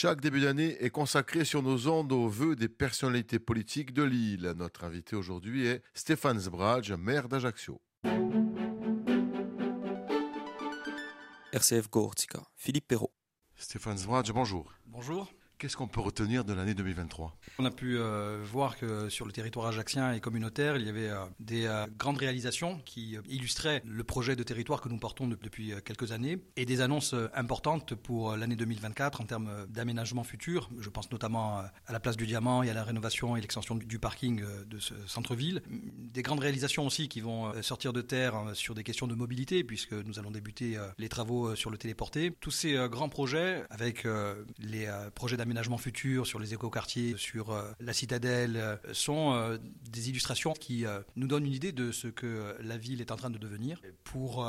Chaque début d'année est consacré sur nos ondes aux vœux des personnalités politiques de l'île. Notre invité aujourd'hui est Stéphane Zbraj, maire d'Ajaccio. RCF Gortica, Philippe Perrault. Stéphane Zbraj, bonjour. Bonjour. Qu'est-ce qu'on peut retenir de l'année 2023 On a pu euh, voir que sur le territoire ajaxien et communautaire, il y avait euh, des euh, grandes réalisations qui illustraient le projet de territoire que nous portons de- depuis quelques années et des annonces importantes pour l'année 2024 en termes d'aménagement futur. Je pense notamment à la place du Diamant et à la rénovation et l'extension du, du parking de ce centre-ville. Des grandes réalisations aussi qui vont sortir de terre euh, sur des questions de mobilité puisque nous allons débuter les travaux sur le téléporté. Tous ces grands projets avec les projets d'aménagement futur sur les écoquartiers, sur euh, la citadelle, euh, sont euh, des illustrations qui nous donnent une idée de ce que la ville est en train de devenir pour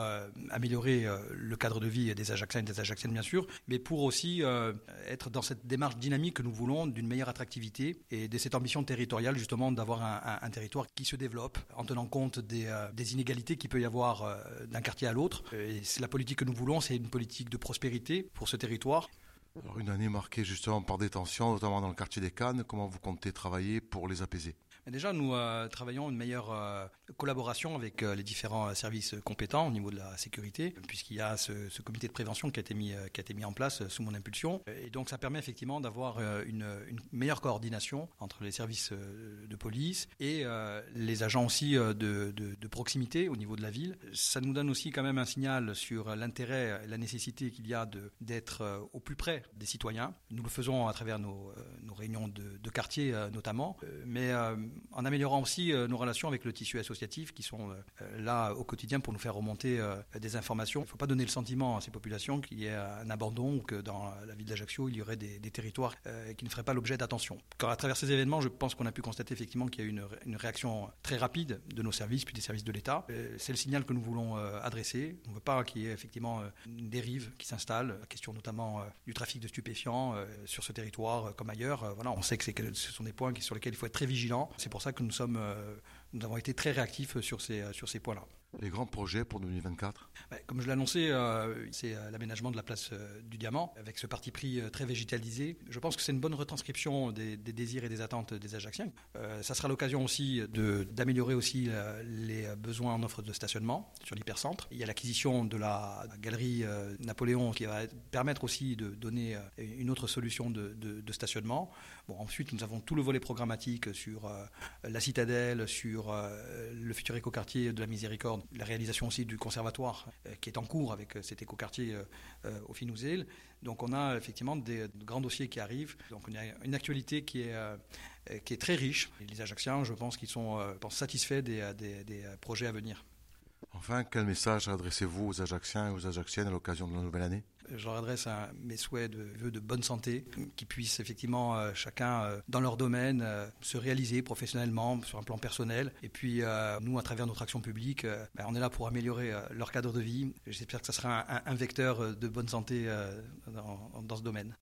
améliorer le cadre de vie des Ajaxiens et des Ajaxiennes bien sûr, mais pour aussi être dans cette démarche dynamique que nous voulons d'une meilleure attractivité et de cette ambition territoriale justement d'avoir un, territoire qui se développe en tenant compte des, inégalités qu'il peut y avoir d'un quartier à l'autre. C'est la politique que nous voulons, c'est une politique de prospérité pour ce territoire. Alors une année marquée justement par des tensions, notamment dans le quartier des Cannes. Comment vous comptez travailler pour les apaiser? Déjà, nous euh, travaillons une meilleure euh, collaboration avec euh, les différents services compétents au niveau de la sécurité, puisqu'il y a ce, comité de prévention qui a été mis, en place sous mon impulsion. Et donc, ça permet effectivement d'avoir une, meilleure coordination entre les services de police et les agents aussi de, proximité au niveau de la ville. Ça nous donne aussi quand même un signal sur l'intérêt et la nécessité qu'il y a d'être au plus près des citoyens. Nous le faisons à travers nos, réunions de, de quartier notamment, mais en améliorant aussi euh, nos relations avec le tissu associatif qui sont euh, euh, là au quotidien pour nous faire remonter des informations. Il ne faut pas donner le sentiment à ces populations qu'il y ait un abandon ou que dans la ville d'Ajaccio, il y aurait des, territoires qui ne feraient pas l'objet d'attention. Quand à travers ces événements, je pense qu'on a pu constater effectivement qu'il y a eu une, une réaction très rapide de nos services puis des services de l'État. C'est le signal que nous voulons adresser. On ne veut pas qu'il y ait effectivement une dérive qui s'installe, question notamment du trafic de stupéfiants sur ce territoire comme ailleurs. Voilà, on sait que, ce sont des points sur lesquels il faut être très vigilant. C'est pour ça que nous sommes, euh, nous avons été très réactifs sur ces, euh, sur ces points-là. Les grands projets pour 2024 Ouais, Comme je l'ai annoncé, euh, c'est euh, l'aménagement de la place du Diamant, avec ce parti pris très végétalisé. Je pense que c'est une bonne retranscription des, des désirs et des attentes des Ajaxiens. Euh, ça sera l'occasion aussi d'améliorer aussi les besoins en offre de stationnement sur l'hypercentre. Il y a l'acquisition de la galerie Napoléon qui va permettre aussi de donner une autre solution de, de- de stationnement. Bon, ensuite, nous avons tout le volet programmatique sur la citadelle, sur euh, le futur écoquartier de la Miséricorde, la réalisation aussi du conservatoire euh, qui est en cours avec euh, cet écoquartier au Finouzil. Donc on a effectivement des, de grands dossiers qui arrivent. Donc on a une actualité qui est, qui est très riche. Les Ajaxiens, je pense qu'ils sont satisfaits des, des, des projets à venir. Enfin, quel message adressez-vous aux Ajaxiens et aux Ajaxiennes à l'occasion de la nouvelle année? Je leur adresse mes souhaits de vœux de bonne santé, qu'ils puissent effectivement euh, chacun euh, dans leur domaine euh, se réaliser professionnellement sur un plan personnel. Et puis nous, à travers notre action publique, ben, on est là pour améliorer leur cadre de vie. J'espère que ça sera un, vecteur de bonne santé dans ce domaine.